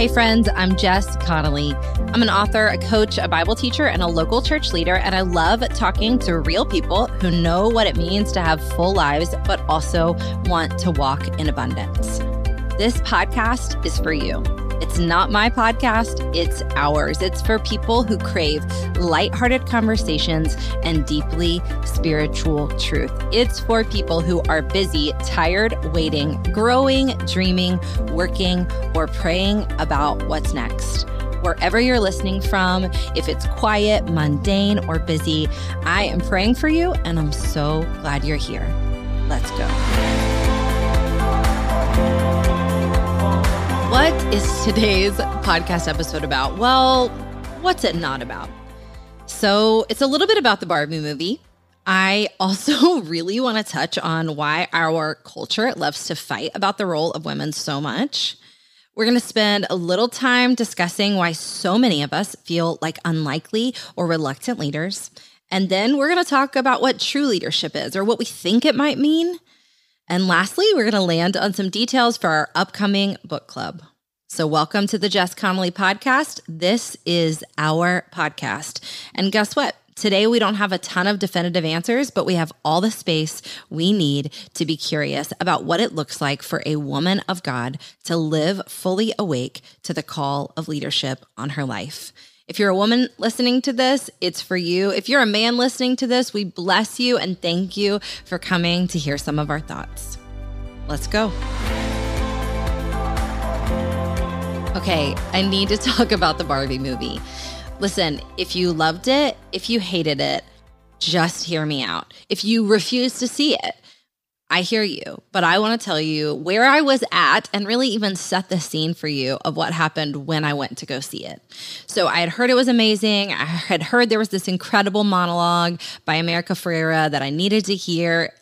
Hey, friends, I'm Jess Connolly. I'm an author, a coach, a Bible teacher, and a local church leader, and I love talking to real people who know what it means to have full lives, but also want to walk in abundance. This podcast is for you. It's not my podcast, it's ours. It's for people who crave lighthearted conversations and deeply spiritual truth. It's for people who are busy, tired, waiting, growing, dreaming, working, or praying about what's next wherever you're listening from, if it's quiet, mundane, or busy, I am praying for you and I'm so glad you're here. Let's go. What is today's podcast episode about? Well, what's it not about? So, it's a little bit about the Barbie movie. I also really want to touch on why our culture loves to fight about the role of women so much. We're going to spend a little time discussing why so many of us feel like unlikely or reluctant leaders. And then we're going to talk about what true leadership is or what we think it might mean. And lastly, we're going to land on some details for our upcoming book club. So, welcome to the Jess Connolly podcast. This is our podcast. And guess what? Today, we don't have a ton of definitive answers, but we have all the space we need to be curious about what it looks like for a woman of God to live fully awake to the call of leadership on her life. If you're a woman listening to this, it's for you. If you're a man listening to this, we bless you and thank you for coming to hear some of our thoughts. Let's go. Okay, I need to talk about the Barbie movie. Listen, if you loved it, if you hated it, just hear me out. If you refuse to see it, I hear you, but I want to tell you where I was at and really even set the scene for you of what happened when I went to go see it. So I had heard it was amazing. I had heard there was this incredible monologue by America Ferrera that I needed to hear.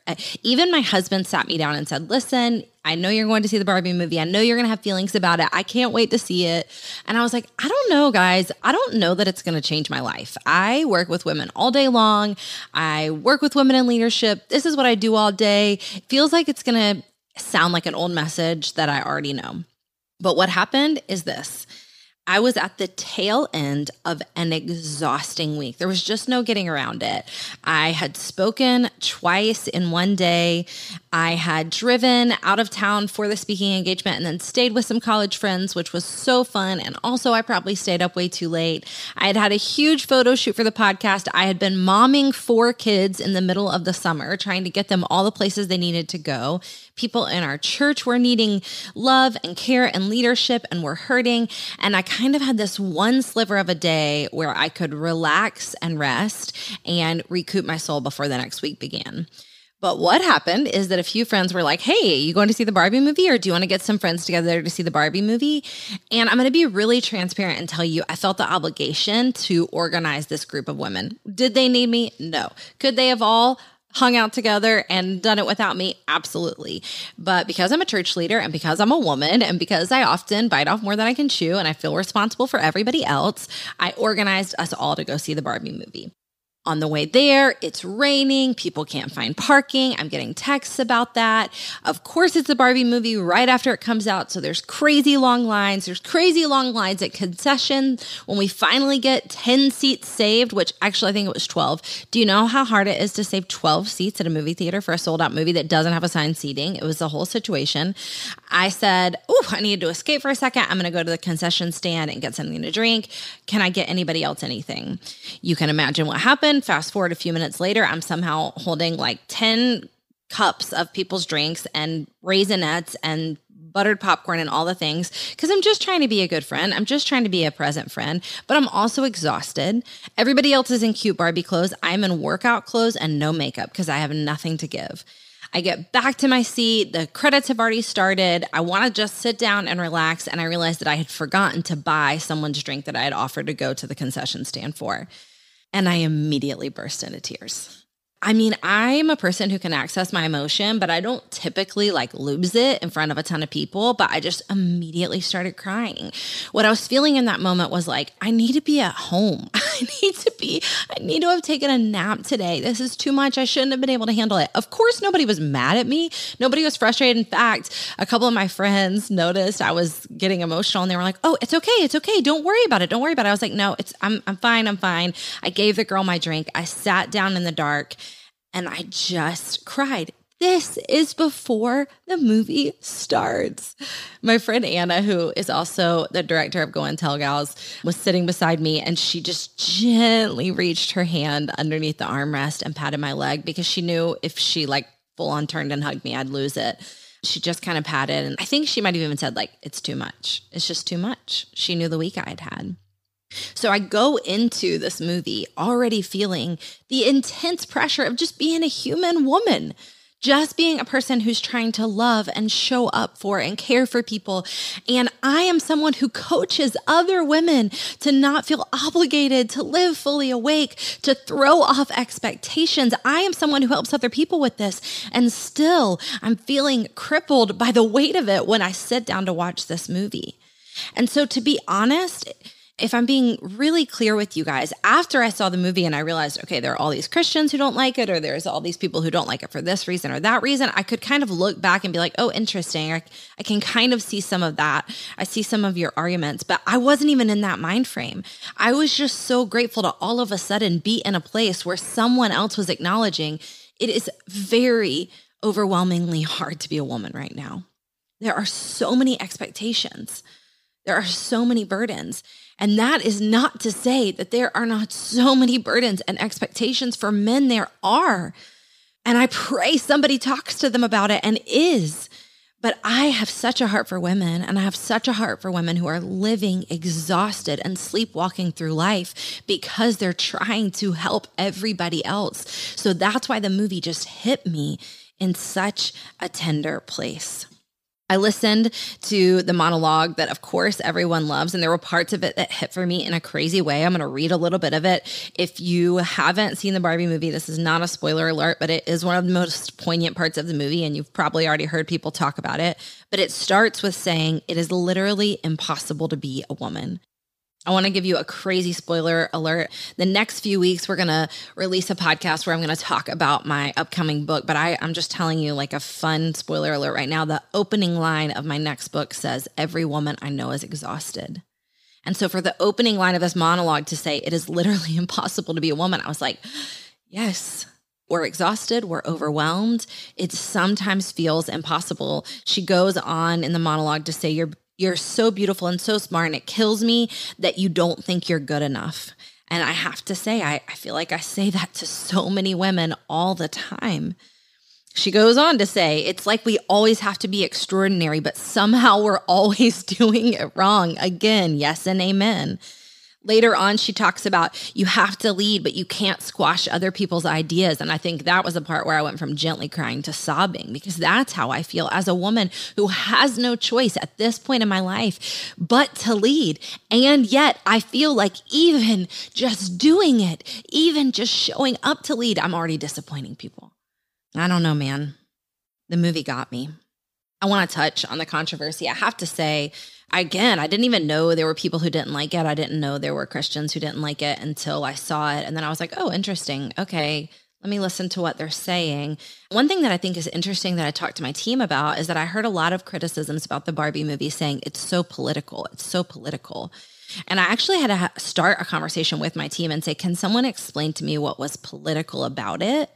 Even my husband sat me down and said, Listen, I know you're going to see the Barbie movie. I know you're going to have feelings about it. I can't wait to see it. And I was like, I don't know, guys. I don't know that it's going to change my life. I work with women all day long. I work with women in leadership. This is what I do all day. It feels like it's going to sound like an old message that I already know. But what happened is this I was at the tail end of an exhausting week. There was just no getting around it. I had spoken twice in one day. I had driven out of town for the speaking engagement and then stayed with some college friends, which was so fun. And also, I probably stayed up way too late. I had had a huge photo shoot for the podcast. I had been momming four kids in the middle of the summer, trying to get them all the places they needed to go. People in our church were needing love and care and leadership and were hurting. And I kind of had this one sliver of a day where I could relax and rest and recoup my soul before the next week began. But what happened is that a few friends were like, Hey, you going to see the Barbie movie or do you want to get some friends together to see the Barbie movie? And I'm going to be really transparent and tell you, I felt the obligation to organize this group of women. Did they need me? No. Could they have all hung out together and done it without me? Absolutely. But because I'm a church leader and because I'm a woman and because I often bite off more than I can chew and I feel responsible for everybody else, I organized us all to go see the Barbie movie. On the way there, it's raining. People can't find parking. I'm getting texts about that. Of course, it's a Barbie movie right after it comes out. So there's crazy long lines. There's crazy long lines at concessions. When we finally get 10 seats saved, which actually I think it was 12. Do you know how hard it is to save 12 seats at a movie theater for a sold out movie that doesn't have assigned seating? It was the whole situation. I said, Oh, I needed to escape for a second. I'm going to go to the concession stand and get something to drink. Can I get anybody else anything? You can imagine what happened fast forward a few minutes later, I'm somehow holding like 10 cups of people's drinks and raisinets and buttered popcorn and all the things because I'm just trying to be a good friend. I'm just trying to be a present friend, but I'm also exhausted. Everybody else is in cute Barbie clothes. I'm in workout clothes and no makeup because I have nothing to give. I get back to my seat. The credits have already started. I want to just sit down and relax. And I realized that I had forgotten to buy someone's drink that I had offered to go to the concession stand for and I immediately burst into tears. I mean, I'm a person who can access my emotion, but I don't typically like lose it in front of a ton of people. But I just immediately started crying. What I was feeling in that moment was like, I need to be at home. I need to be, I need to have taken a nap today. This is too much. I shouldn't have been able to handle it. Of course, nobody was mad at me. Nobody was frustrated. In fact, a couple of my friends noticed I was getting emotional and they were like, oh, it's okay. It's okay. Don't worry about it. Don't worry about it. I was like, no, it's, I'm, I'm fine. I'm fine. I gave the girl my drink. I sat down in the dark and I just cried. This is before the movie starts. My friend Anna, who is also the director of Go and Tell Gals, was sitting beside me and she just gently reached her hand underneath the armrest and patted my leg because she knew if she like full on turned and hugged me, I'd lose it. She just kind of patted and I think she might have even said, like, it's too much. It's just too much. She knew the week I had had. So I go into this movie already feeling the intense pressure of just being a human woman, just being a person who's trying to love and show up for and care for people. And I am someone who coaches other women to not feel obligated, to live fully awake, to throw off expectations. I am someone who helps other people with this. And still, I'm feeling crippled by the weight of it when I sit down to watch this movie. And so, to be honest, if I'm being really clear with you guys, after I saw the movie and I realized, okay, there are all these Christians who don't like it, or there's all these people who don't like it for this reason or that reason, I could kind of look back and be like, oh, interesting. I, I can kind of see some of that. I see some of your arguments, but I wasn't even in that mind frame. I was just so grateful to all of a sudden be in a place where someone else was acknowledging it is very overwhelmingly hard to be a woman right now. There are so many expectations. There are so many burdens. And that is not to say that there are not so many burdens and expectations for men. There are. And I pray somebody talks to them about it and is. But I have such a heart for women, and I have such a heart for women who are living exhausted and sleepwalking through life because they're trying to help everybody else. So that's why the movie just hit me in such a tender place. I listened to the monologue that, of course, everyone loves, and there were parts of it that hit for me in a crazy way. I'm going to read a little bit of it. If you haven't seen the Barbie movie, this is not a spoiler alert, but it is one of the most poignant parts of the movie, and you've probably already heard people talk about it. But it starts with saying, It is literally impossible to be a woman. I want to give you a crazy spoiler alert. The next few weeks, we're going to release a podcast where I'm going to talk about my upcoming book. But I, I'm just telling you, like a fun spoiler alert right now. The opening line of my next book says, Every woman I know is exhausted. And so for the opening line of this monologue to say, It is literally impossible to be a woman, I was like, Yes, we're exhausted, we're overwhelmed. It sometimes feels impossible. She goes on in the monologue to say, You're you're so beautiful and so smart, and it kills me that you don't think you're good enough. And I have to say, I, I feel like I say that to so many women all the time. She goes on to say, it's like we always have to be extraordinary, but somehow we're always doing it wrong. Again, yes and amen. Later on, she talks about you have to lead, but you can't squash other people's ideas. And I think that was the part where I went from gently crying to sobbing because that's how I feel as a woman who has no choice at this point in my life but to lead. And yet I feel like even just doing it, even just showing up to lead, I'm already disappointing people. I don't know, man. The movie got me. I want to touch on the controversy. I have to say, again, I didn't even know there were people who didn't like it. I didn't know there were Christians who didn't like it until I saw it. And then I was like, oh, interesting. Okay, let me listen to what they're saying. One thing that I think is interesting that I talked to my team about is that I heard a lot of criticisms about the Barbie movie saying it's so political. It's so political. And I actually had to start a conversation with my team and say, can someone explain to me what was political about it?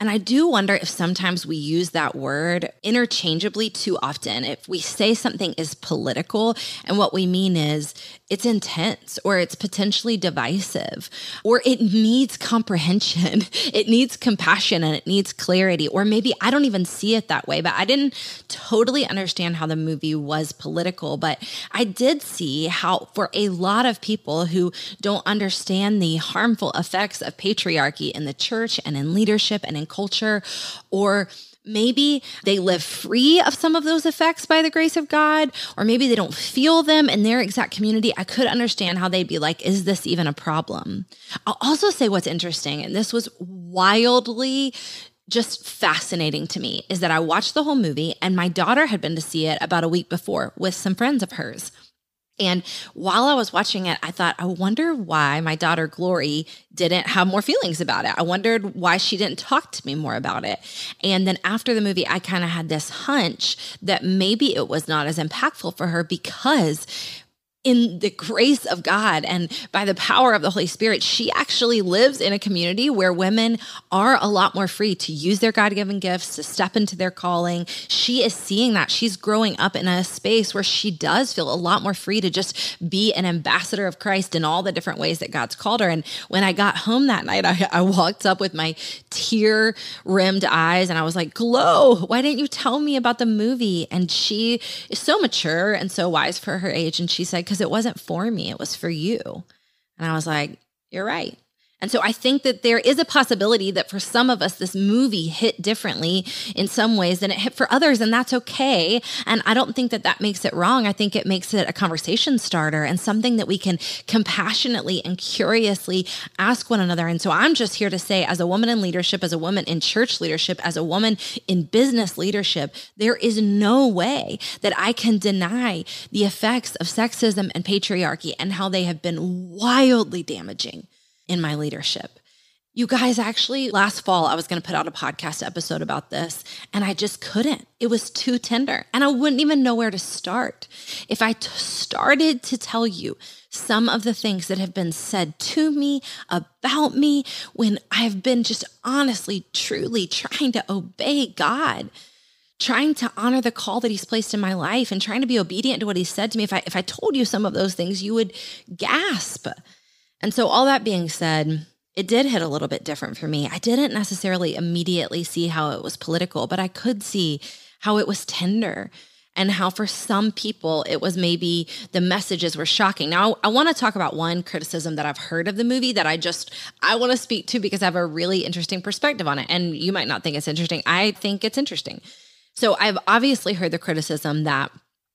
And I do wonder if sometimes we use that word interchangeably too often. If we say something is political and what we mean is it's intense or it's potentially divisive or it needs comprehension, it needs compassion and it needs clarity. Or maybe I don't even see it that way, but I didn't totally understand how the movie was political. But I did see how, for a lot of people who don't understand the harmful effects of patriarchy in the church and in leadership and in culture, or maybe they live free of some of those effects by the grace of God, or maybe they don't feel them in their exact community. I could understand how they'd be like, is this even a problem? I'll also say what's interesting, and this was wildly just fascinating to me, is that I watched the whole movie and my daughter had been to see it about a week before with some friends of hers. And while I was watching it, I thought, I wonder why my daughter Glory didn't have more feelings about it. I wondered why she didn't talk to me more about it. And then after the movie, I kind of had this hunch that maybe it was not as impactful for her because in the grace of God and by the power of the Holy Spirit, she actually lives in a community where women are a lot more free to use their God given gifts, to step into their calling. She is seeing that. She's growing up in a space where she does feel a lot more free to just be an ambassador of Christ in all the different ways that God's called her. And when I got home that night, I, I walked up with my tear rimmed eyes and I was like, Glow, why didn't you tell me about the movie? And she is so mature and so wise for her age. And she said, because it wasn't for me, it was for you. And I was like, you're right. And so I think that there is a possibility that for some of us, this movie hit differently in some ways than it hit for others, and that's okay. And I don't think that that makes it wrong. I think it makes it a conversation starter and something that we can compassionately and curiously ask one another. And so I'm just here to say, as a woman in leadership, as a woman in church leadership, as a woman in business leadership, there is no way that I can deny the effects of sexism and patriarchy and how they have been wildly damaging in my leadership. You guys, actually, last fall, I was going to put out a podcast episode about this, and I just couldn't. It was too tender, and I wouldn't even know where to start. If I t- started to tell you some of the things that have been said to me about me when I've been just honestly, truly trying to obey God, trying to honor the call that He's placed in my life, and trying to be obedient to what He said to me, if I, if I told you some of those things, you would gasp. And so, all that being said, it did hit a little bit different for me. I didn't necessarily immediately see how it was political, but I could see how it was tender and how for some people it was maybe the messages were shocking. Now, I want to talk about one criticism that I've heard of the movie that I just I want to speak to because I have a really interesting perspective on it. And you might not think it's interesting. I think it's interesting. So, I've obviously heard the criticism that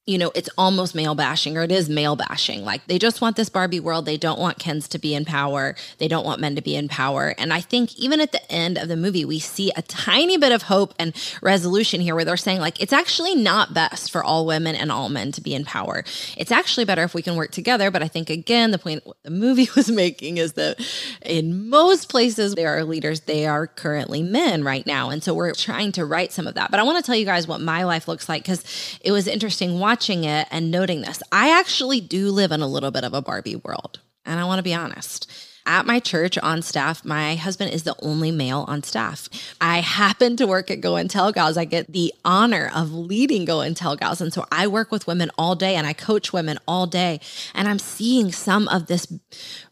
you know, it's almost male bashing or it is male bashing. Like they just want this Barbie world. They don't want Kens to be in power. They don't want men to be in power. And I think even at the end of the movie, we see a tiny bit of hope and resolution here where they're saying, like, it's actually not best for all women and all men to be in power. It's actually better if we can work together. But I think, again, the point the movie was making is that in most places there are leaders, they are currently men right now. And so we're trying to write some of that. But I want to tell you guys what my life looks like because it was interesting watching watching it and noting this. I actually do live in a little bit of a Barbie world. And I want to be honest. At my church on staff, my husband is the only male on staff. I happen to work at Go and Tell Gals. I get the honor of leading Go and Tell Gals. And so I work with women all day and I coach women all day. And I'm seeing some of this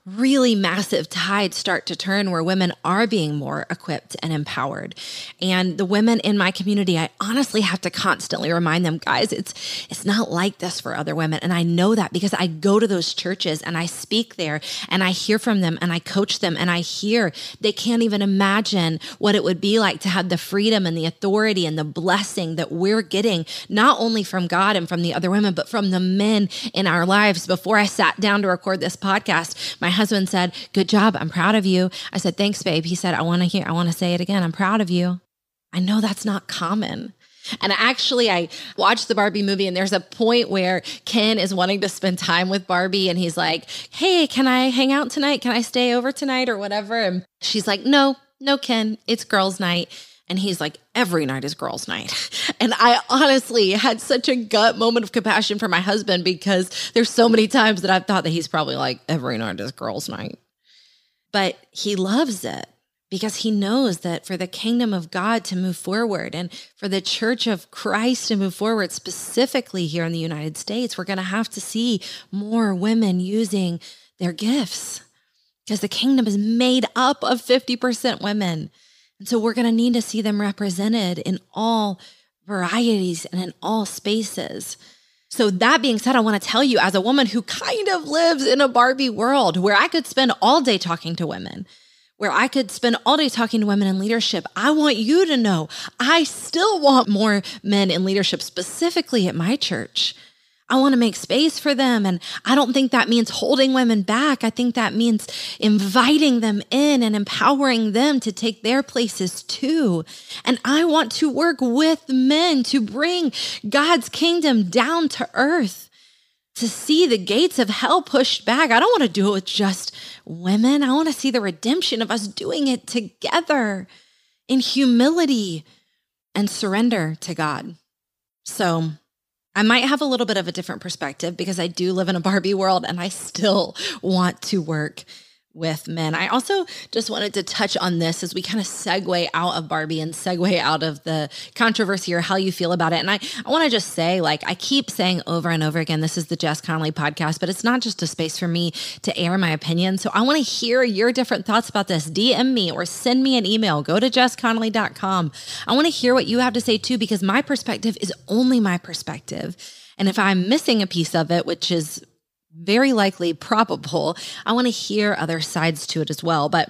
really massive tide start to turn where women are being more equipped and empowered. And the women in my community, I honestly have to constantly remind them, guys, it's it's not like this for other women. And I know that because I go to those churches and I speak there and I hear from them and I coach them and I hear they can't even imagine what it would be like to have the freedom and the authority and the blessing that we're getting, not only from God and from the other women, but from the men in our lives. Before I sat down to record this podcast, my husband said, Good job. I'm proud of you. I said, Thanks, babe. He said, I want to hear, I want to say it again. I'm proud of you. I know that's not common. And actually, I watched the Barbie movie, and there's a point where Ken is wanting to spend time with Barbie, and he's like, Hey, can I hang out tonight? Can I stay over tonight or whatever? And she's like, No, no, Ken, it's girls' night. And he's like, every night is girls' night. And I honestly had such a gut moment of compassion for my husband because there's so many times that I've thought that he's probably like, every night is girls' night. But he loves it because he knows that for the kingdom of God to move forward and for the church of Christ to move forward, specifically here in the United States, we're going to have to see more women using their gifts because the kingdom is made up of 50% women. And so we're going to need to see them represented in all varieties and in all spaces. So, that being said, I want to tell you, as a woman who kind of lives in a Barbie world where I could spend all day talking to women, where I could spend all day talking to women in leadership. I want you to know I still want more men in leadership, specifically at my church. I want to make space for them. And I don't think that means holding women back. I think that means inviting them in and empowering them to take their places too. And I want to work with men to bring God's kingdom down to earth to see the gates of hell pushed back. I don't want to do it with just women. I want to see the redemption of us doing it together in humility and surrender to God. So, I might have a little bit of a different perspective because I do live in a Barbie world and I still want to work with men. I also just wanted to touch on this as we kind of segue out of Barbie and segue out of the controversy or how you feel about it. And I, I want to just say, like, I keep saying over and over again, this is the Jess Connolly podcast, but it's not just a space for me to air my opinion. So I want to hear your different thoughts about this. DM me or send me an email. Go to jessconnolly.com. I want to hear what you have to say too, because my perspective is only my perspective. And if I'm missing a piece of it, which is very likely probable. I want to hear other sides to it as well. But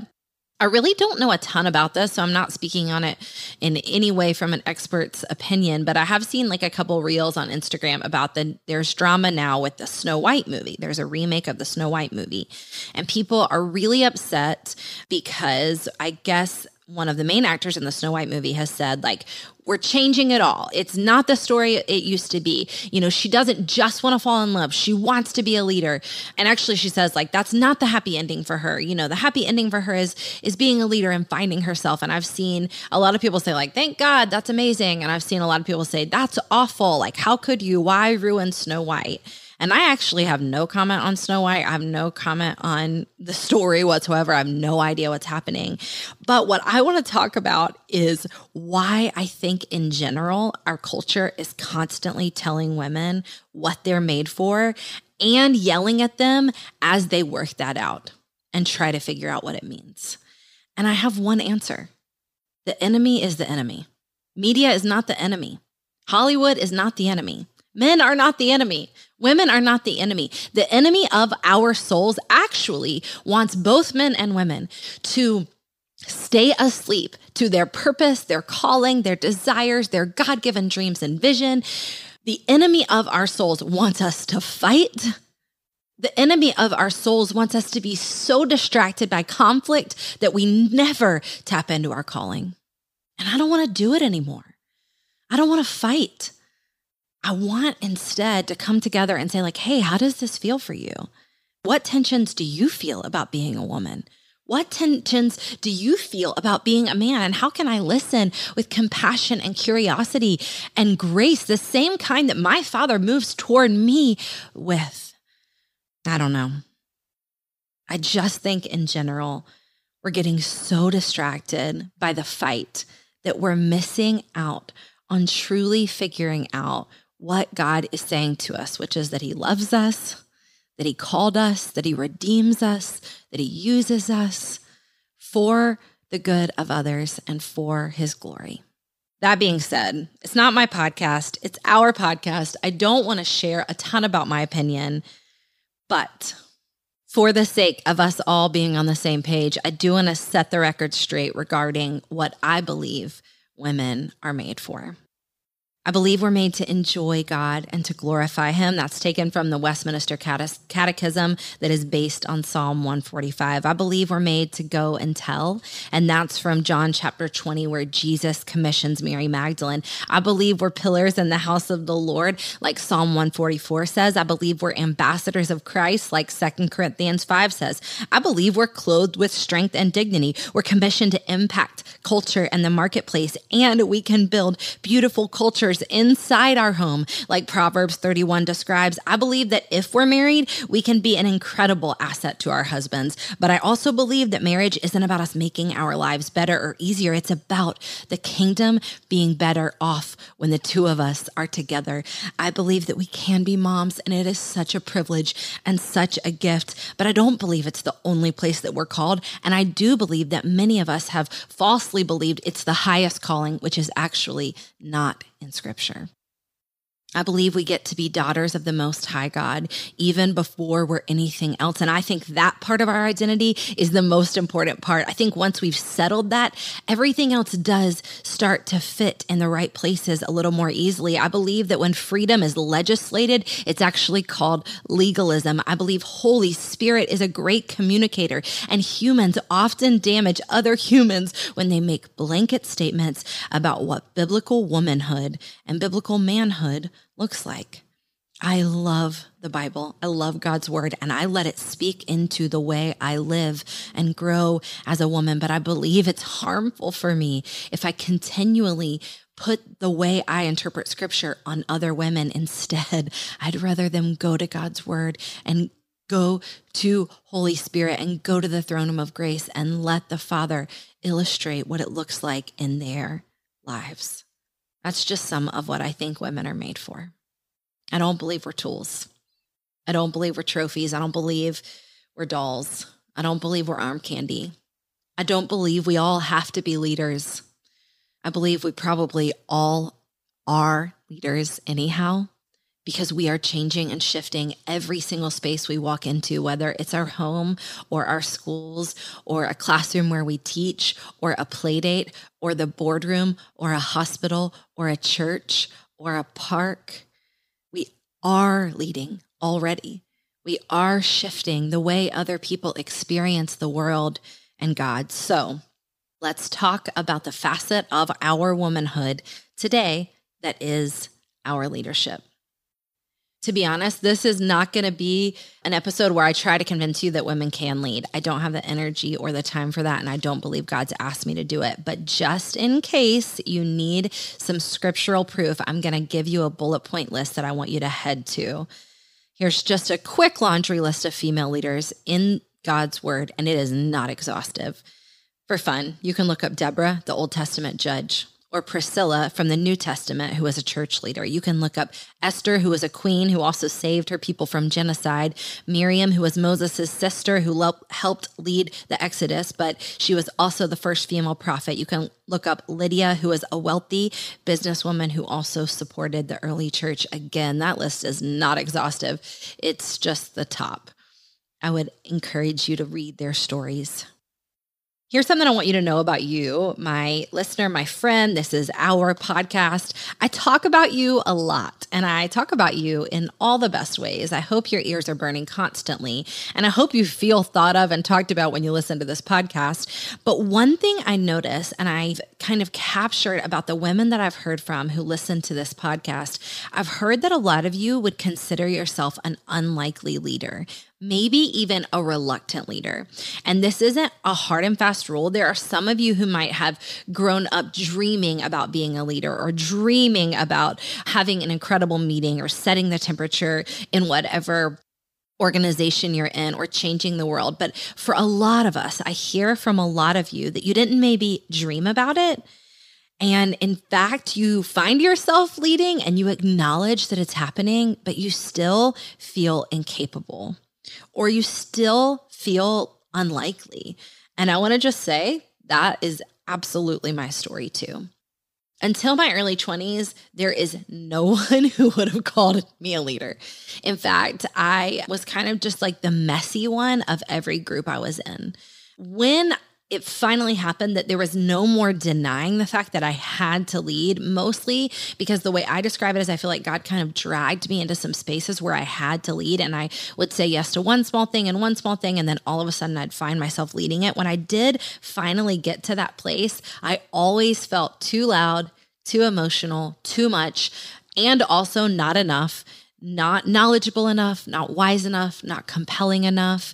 I really don't know a ton about this, so I'm not speaking on it in any way from an expert's opinion, but I have seen like a couple reels on Instagram about the there's drama now with the Snow White movie. There's a remake of the Snow White movie, and people are really upset because I guess one of the main actors in the Snow White movie has said, like, we're changing it all. It's not the story it used to be. You know, she doesn't just want to fall in love. She wants to be a leader. And actually she says like that's not the happy ending for her. You know, the happy ending for her is is being a leader and finding herself. And I've seen a lot of people say like thank God, that's amazing. And I've seen a lot of people say that's awful. Like how could you? Why ruin Snow White? And I actually have no comment on Snow White. I have no comment on the story whatsoever. I have no idea what's happening. But what I want to talk about is why I think, in general, our culture is constantly telling women what they're made for and yelling at them as they work that out and try to figure out what it means. And I have one answer the enemy is the enemy. Media is not the enemy. Hollywood is not the enemy. Men are not the enemy. Women are not the enemy. The enemy of our souls actually wants both men and women to stay asleep to their purpose, their calling, their desires, their God given dreams and vision. The enemy of our souls wants us to fight. The enemy of our souls wants us to be so distracted by conflict that we never tap into our calling. And I don't want to do it anymore. I don't want to fight. I want instead to come together and say, like, hey, how does this feel for you? What tensions do you feel about being a woman? What tensions do you feel about being a man? And how can I listen with compassion and curiosity and grace, the same kind that my father moves toward me with? I don't know. I just think in general, we're getting so distracted by the fight that we're missing out on truly figuring out what God is saying to us, which is that He loves us, that He called us, that He redeems us, that He uses us for the good of others and for His glory. That being said, it's not my podcast, it's our podcast. I don't want to share a ton about my opinion, but for the sake of us all being on the same page, I do want to set the record straight regarding what I believe women are made for. I believe we're made to enjoy God and to glorify Him. That's taken from the Westminster Catechism that is based on Psalm 145. I believe we're made to go and tell, and that's from John chapter 20, where Jesus commissions Mary Magdalene. I believe we're pillars in the house of the Lord, like Psalm 144 says. I believe we're ambassadors of Christ, like 2 Corinthians 5 says. I believe we're clothed with strength and dignity. We're commissioned to impact culture and the marketplace, and we can build beautiful inside our home, like Proverbs 31 describes. I believe that if we're married, we can be an incredible asset to our husbands. But I also believe that marriage isn't about us making our lives better or easier. It's about the kingdom being better off when the two of us are together. I believe that we can be moms, and it is such a privilege and such a gift. But I don't believe it's the only place that we're called. And I do believe that many of us have falsely believed it's the highest calling, which is actually not in scripture. I believe we get to be daughters of the Most High God even before we're anything else. And I think that part of our identity is the most important part. I think once we've settled that, everything else does start to fit in the right places a little more easily. I believe that when freedom is legislated, it's actually called legalism. I believe Holy Spirit is a great communicator, and humans often damage other humans when they make blanket statements about what biblical womanhood and biblical manhood looks like. I love the Bible. I love God's word and I let it speak into the way I live and grow as a woman. But I believe it's harmful for me if I continually put the way I interpret scripture on other women instead. I'd rather them go to God's word and go to Holy Spirit and go to the throne room of grace and let the Father illustrate what it looks like in their lives. That's just some of what I think women are made for. I don't believe we're tools. I don't believe we're trophies. I don't believe we're dolls. I don't believe we're arm candy. I don't believe we all have to be leaders. I believe we probably all are leaders anyhow because we are changing and shifting every single space we walk into, whether it's our home or our schools or a classroom where we teach or a play date or the boardroom or a hospital or a church or a park. We are leading already. We are shifting the way other people experience the world and God. So let's talk about the facet of our womanhood today that is our leadership to be honest, this is not going to be an episode where I try to convince you that women can lead. I don't have the energy or the time for that. And I don't believe God's asked me to do it. But just in case you need some scriptural proof, I'm going to give you a bullet point list that I want you to head to. Here's just a quick laundry list of female leaders in God's word, and it is not exhaustive. For fun, you can look up Deborah, the Old Testament judge or Priscilla from the New Testament, who was a church leader. You can look up Esther, who was a queen who also saved her people from genocide, Miriam, who was Moses' sister, who helped lead the Exodus, but she was also the first female prophet. You can look up Lydia, who was a wealthy businesswoman who also supported the early church. Again, that list is not exhaustive, it's just the top. I would encourage you to read their stories. Here's something I want you to know about you, my listener, my friend. This is our podcast. I talk about you a lot and I talk about you in all the best ways. I hope your ears are burning constantly and I hope you feel thought of and talked about when you listen to this podcast. But one thing I notice and I've kind of captured about the women that I've heard from who listen to this podcast, I've heard that a lot of you would consider yourself an unlikely leader maybe even a reluctant leader. And this isn't a hard and fast rule. There are some of you who might have grown up dreaming about being a leader or dreaming about having an incredible meeting or setting the temperature in whatever organization you're in or changing the world. But for a lot of us, I hear from a lot of you that you didn't maybe dream about it. And in fact, you find yourself leading and you acknowledge that it's happening, but you still feel incapable or you still feel unlikely. And I want to just say that is absolutely my story too. Until my early 20s, there is no one who would have called me a leader. In fact, I was kind of just like the messy one of every group I was in. When it finally happened that there was no more denying the fact that I had to lead, mostly because the way I describe it is I feel like God kind of dragged me into some spaces where I had to lead. And I would say yes to one small thing and one small thing. And then all of a sudden I'd find myself leading it. When I did finally get to that place, I always felt too loud, too emotional, too much, and also not enough, not knowledgeable enough, not wise enough, not compelling enough.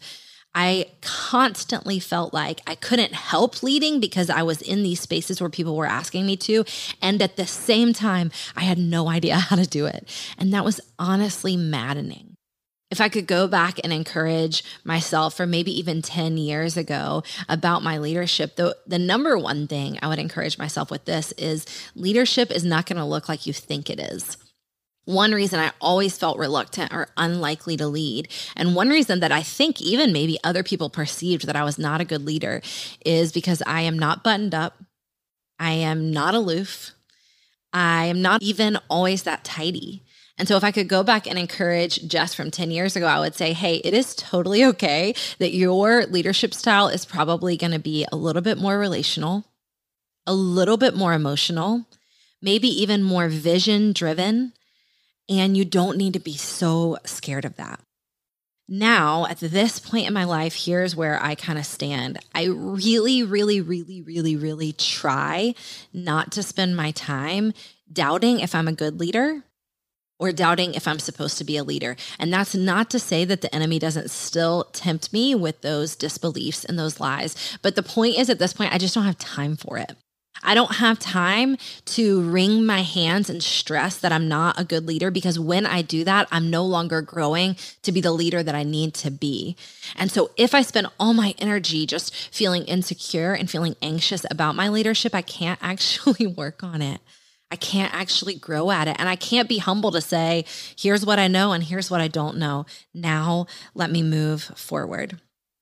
I constantly felt like I couldn't help leading because I was in these spaces where people were asking me to. And at the same time, I had no idea how to do it. And that was honestly maddening. If I could go back and encourage myself for maybe even 10 years ago about my leadership, the, the number one thing I would encourage myself with this is leadership is not going to look like you think it is. One reason I always felt reluctant or unlikely to lead, and one reason that I think even maybe other people perceived that I was not a good leader is because I am not buttoned up. I am not aloof. I am not even always that tidy. And so, if I could go back and encourage Jess from 10 years ago, I would say, hey, it is totally okay that your leadership style is probably going to be a little bit more relational, a little bit more emotional, maybe even more vision driven. And you don't need to be so scared of that. Now, at this point in my life, here's where I kind of stand. I really, really, really, really, really try not to spend my time doubting if I'm a good leader or doubting if I'm supposed to be a leader. And that's not to say that the enemy doesn't still tempt me with those disbeliefs and those lies. But the point is, at this point, I just don't have time for it. I don't have time to wring my hands and stress that I'm not a good leader because when I do that, I'm no longer growing to be the leader that I need to be. And so if I spend all my energy just feeling insecure and feeling anxious about my leadership, I can't actually work on it. I can't actually grow at it. And I can't be humble to say, here's what I know and here's what I don't know. Now let me move forward.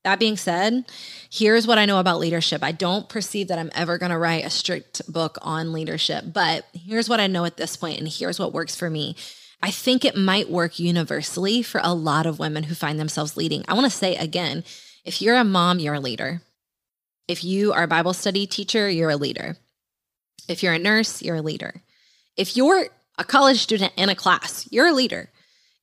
That being said, here's what I know about leadership. I don't perceive that I'm ever going to write a strict book on leadership, but here's what I know at this point, and here's what works for me. I think it might work universally for a lot of women who find themselves leading. I want to say again if you're a mom, you're a leader. If you are a Bible study teacher, you're a leader. If you're a nurse, you're a leader. If you're a college student in a class, you're a leader.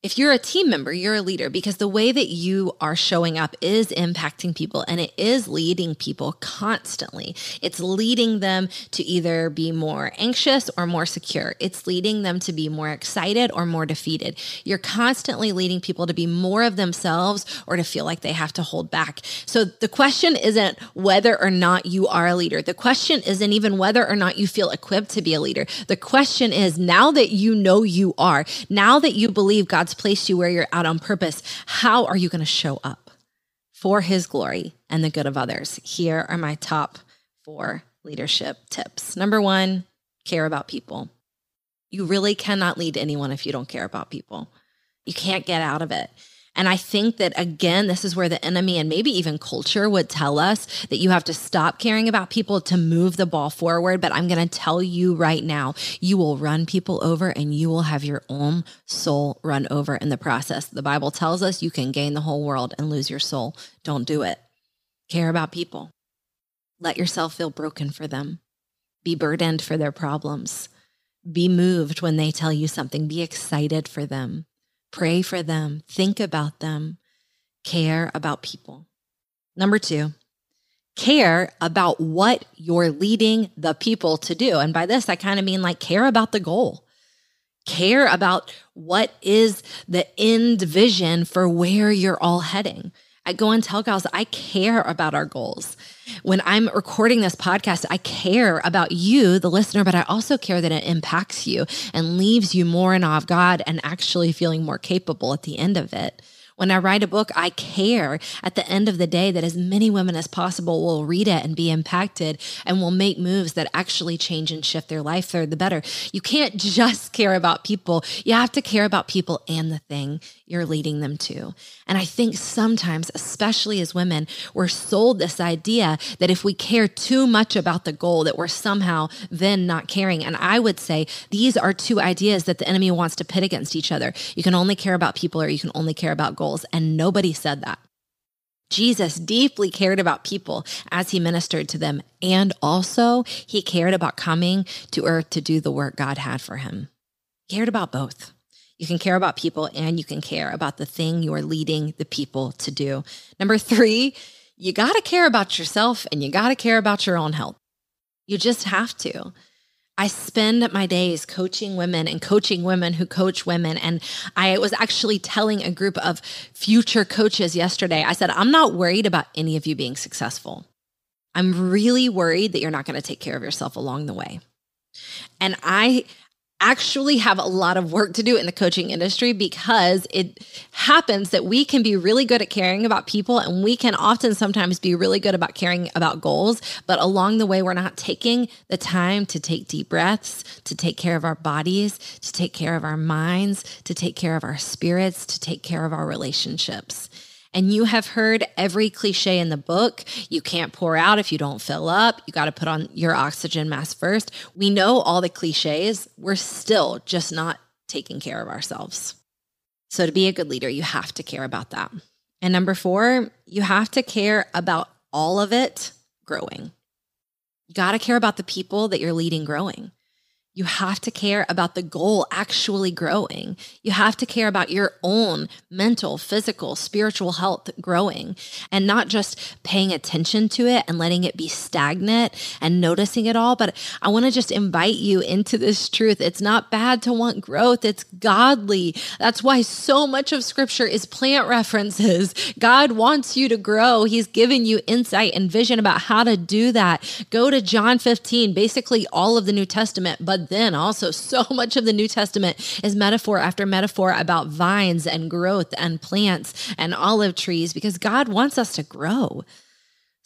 If you're a team member, you're a leader because the way that you are showing up is impacting people and it is leading people constantly. It's leading them to either be more anxious or more secure. It's leading them to be more excited or more defeated. You're constantly leading people to be more of themselves or to feel like they have to hold back. So the question isn't whether or not you are a leader. The question isn't even whether or not you feel equipped to be a leader. The question is now that you know you are, now that you believe God's placed you where you're at on purpose, how are you going to show up for his glory and the good of others? Here are my top four leadership tips. Number one, care about people. You really cannot lead anyone if you don't care about people. You can't get out of it. And I think that again, this is where the enemy and maybe even culture would tell us that you have to stop caring about people to move the ball forward. But I'm going to tell you right now, you will run people over and you will have your own soul run over in the process. The Bible tells us you can gain the whole world and lose your soul. Don't do it. Care about people. Let yourself feel broken for them. Be burdened for their problems. Be moved when they tell you something. Be excited for them pray for them, think about them, care about people. Number two, care about what you're leading the people to do. And by this, I kind of mean like care about the goal, care about what is the end vision for where you're all heading. I Go and Tell Gals I care about our goals. When I'm recording this podcast, I care about you, the listener, but I also care that it impacts you and leaves you more in awe of God and actually feeling more capable at the end of it. When I write a book, I care at the end of the day that as many women as possible will read it and be impacted and will make moves that actually change and shift their life for the better. You can't just care about people. You have to care about people and the thing you're leading them to. And I think sometimes, especially as women, we're sold this idea that if we care too much about the goal, that we're somehow then not caring. And I would say these are two ideas that the enemy wants to pit against each other. You can only care about people or you can only care about goals. And nobody said that. Jesus deeply cared about people as he ministered to them. And also, he cared about coming to earth to do the work God had for him. He cared about both. You can care about people and you can care about the thing you are leading the people to do. Number three, you got to care about yourself and you got to care about your own health. You just have to. I spend my days coaching women and coaching women who coach women. And I was actually telling a group of future coaches yesterday, I said, I'm not worried about any of you being successful. I'm really worried that you're not going to take care of yourself along the way. And I actually have a lot of work to do in the coaching industry because it happens that we can be really good at caring about people and we can often sometimes be really good about caring about goals. But along the way, we're not taking the time to take deep breaths, to take care of our bodies, to take care of our minds, to take care of our spirits, to take care of our relationships. And you have heard every cliche in the book. You can't pour out if you don't fill up. You got to put on your oxygen mask first. We know all the cliches. We're still just not taking care of ourselves. So, to be a good leader, you have to care about that. And number four, you have to care about all of it growing. You got to care about the people that you're leading growing. You have to care about the goal actually growing. You have to care about your own mental, physical, spiritual health growing and not just paying attention to it and letting it be stagnant and noticing it all. But I want to just invite you into this truth. It's not bad to want growth, it's godly. That's why so much of scripture is plant references. God wants you to grow, He's given you insight and vision about how to do that. Go to John 15, basically all of the New Testament, but then also so much of the New Testament is metaphor after metaphor about vines and growth and plants and olive trees because God wants us to grow.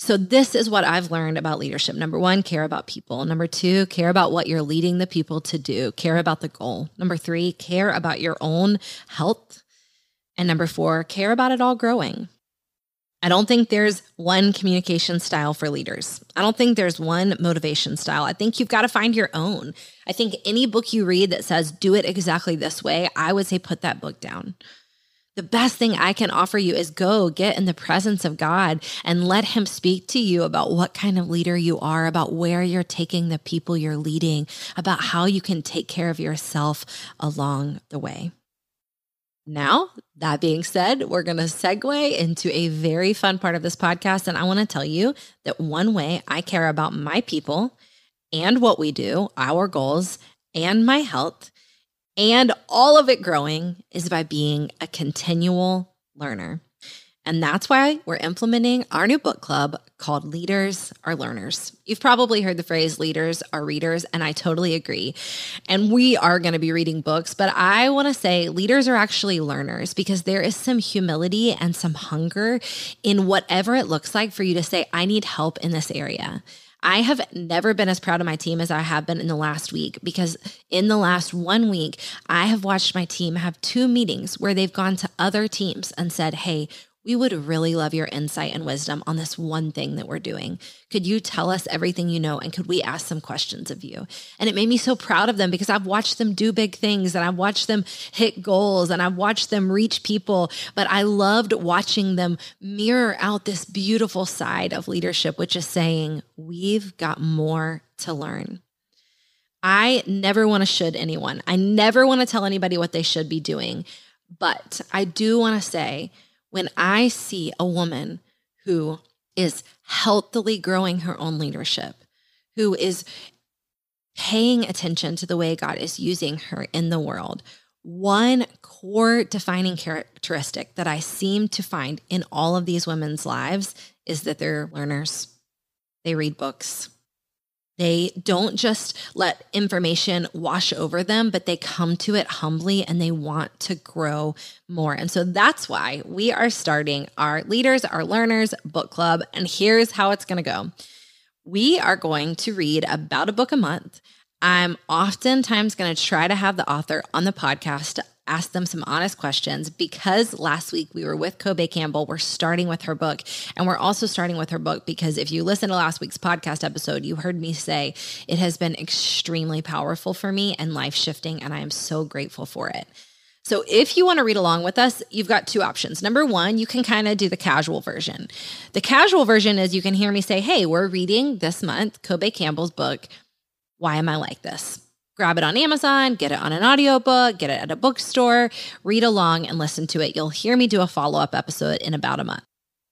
So, this is what I've learned about leadership. Number one, care about people. Number two, care about what you're leading the people to do, care about the goal. Number three, care about your own health. And number four, care about it all growing. I don't think there's one communication style for leaders. I don't think there's one motivation style. I think you've got to find your own. I think any book you read that says do it exactly this way, I would say put that book down. The best thing I can offer you is go get in the presence of God and let Him speak to you about what kind of leader you are, about where you're taking the people you're leading, about how you can take care of yourself along the way. Now, that being said, we're going to segue into a very fun part of this podcast. And I want to tell you that one way I care about my people and what we do, our goals, and my health, and all of it growing is by being a continual learner. And that's why we're implementing our new book club called Leaders Are Learners. You've probably heard the phrase leaders are readers, and I totally agree. And we are going to be reading books, but I want to say leaders are actually learners because there is some humility and some hunger in whatever it looks like for you to say, I need help in this area. I have never been as proud of my team as I have been in the last week because in the last one week, I have watched my team have two meetings where they've gone to other teams and said, Hey, we would really love your insight and wisdom on this one thing that we're doing. Could you tell us everything you know and could we ask some questions of you? And it made me so proud of them because I've watched them do big things and I've watched them hit goals and I've watched them reach people. But I loved watching them mirror out this beautiful side of leadership, which is saying, we've got more to learn. I never want to should anyone. I never want to tell anybody what they should be doing. But I do want to say, when I see a woman who is healthily growing her own leadership, who is paying attention to the way God is using her in the world, one core defining characteristic that I seem to find in all of these women's lives is that they're learners. They read books. They don't just let information wash over them, but they come to it humbly and they want to grow more. And so that's why we are starting our Leaders, Are Learners book club. And here's how it's going to go we are going to read about a book a month. I'm oftentimes going to try to have the author on the podcast ask them some honest questions because last week we were with Kobe Campbell. We're starting with her book. And we're also starting with her book because if you listen to last week's podcast episode, you heard me say it has been extremely powerful for me and life shifting. And I am so grateful for it. So, if you want to read along with us, you've got two options. Number one, you can kind of do the casual version. The casual version is you can hear me say, Hey, we're reading this month Kobe Campbell's book. Why am I like this? Grab it on Amazon, get it on an audiobook, get it at a bookstore, read along and listen to it. You'll hear me do a follow up episode in about a month.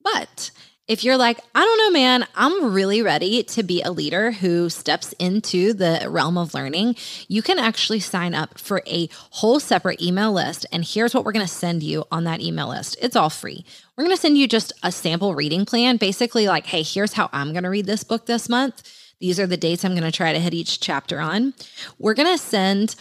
But if you're like, I don't know, man, I'm really ready to be a leader who steps into the realm of learning, you can actually sign up for a whole separate email list. And here's what we're going to send you on that email list it's all free. We're going to send you just a sample reading plan, basically, like, hey, here's how I'm going to read this book this month. These are the dates I'm going to try to hit each chapter on. We're going to send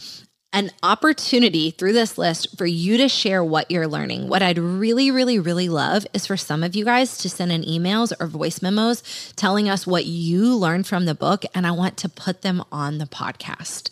an opportunity through this list for you to share what you're learning. What I'd really, really, really love is for some of you guys to send in emails or voice memos telling us what you learned from the book, and I want to put them on the podcast.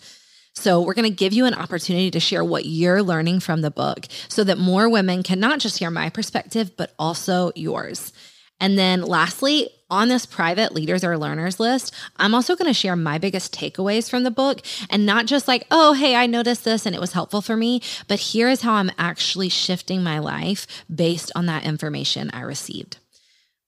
So, we're going to give you an opportunity to share what you're learning from the book so that more women can not just hear my perspective, but also yours. And then lastly, on this private leaders or learners list, I'm also going to share my biggest takeaways from the book and not just like, oh, hey, I noticed this and it was helpful for me, but here is how I'm actually shifting my life based on that information I received.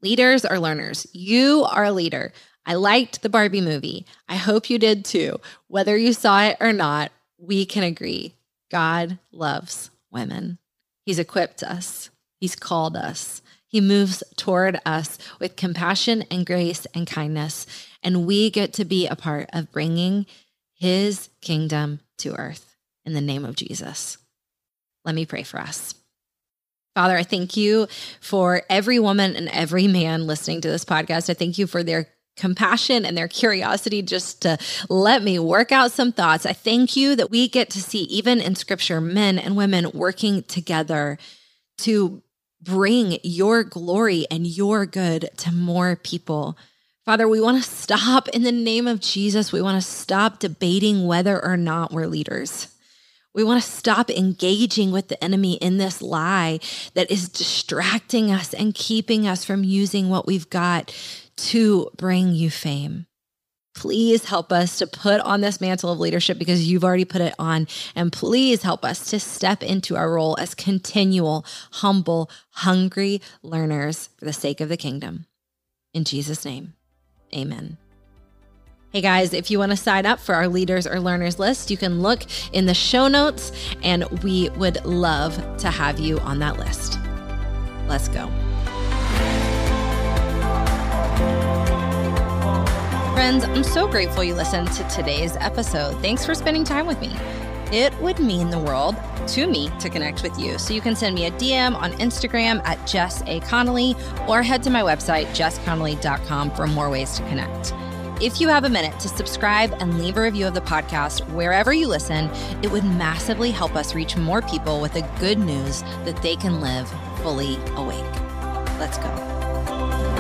Leaders or learners, you are a leader. I liked the Barbie movie. I hope you did too. Whether you saw it or not, we can agree God loves women. He's equipped us, He's called us. He moves toward us with compassion and grace and kindness. And we get to be a part of bringing his kingdom to earth in the name of Jesus. Let me pray for us. Father, I thank you for every woman and every man listening to this podcast. I thank you for their compassion and their curiosity just to let me work out some thoughts. I thank you that we get to see, even in scripture, men and women working together to bring your glory and your good to more people. Father, we want to stop in the name of Jesus. We want to stop debating whether or not we're leaders. We want to stop engaging with the enemy in this lie that is distracting us and keeping us from using what we've got to bring you fame. Please help us to put on this mantle of leadership because you've already put it on. And please help us to step into our role as continual, humble, hungry learners for the sake of the kingdom. In Jesus' name, amen. Hey guys, if you want to sign up for our leaders or learners list, you can look in the show notes and we would love to have you on that list. Let's go. Friends, I'm so grateful you listened to today's episode. Thanks for spending time with me. It would mean the world to me to connect with you. So you can send me a DM on Instagram at Jess A. Connolly or head to my website, jessconnolly.com, for more ways to connect. If you have a minute to subscribe and leave a review of the podcast wherever you listen, it would massively help us reach more people with the good news that they can live fully awake. Let's go.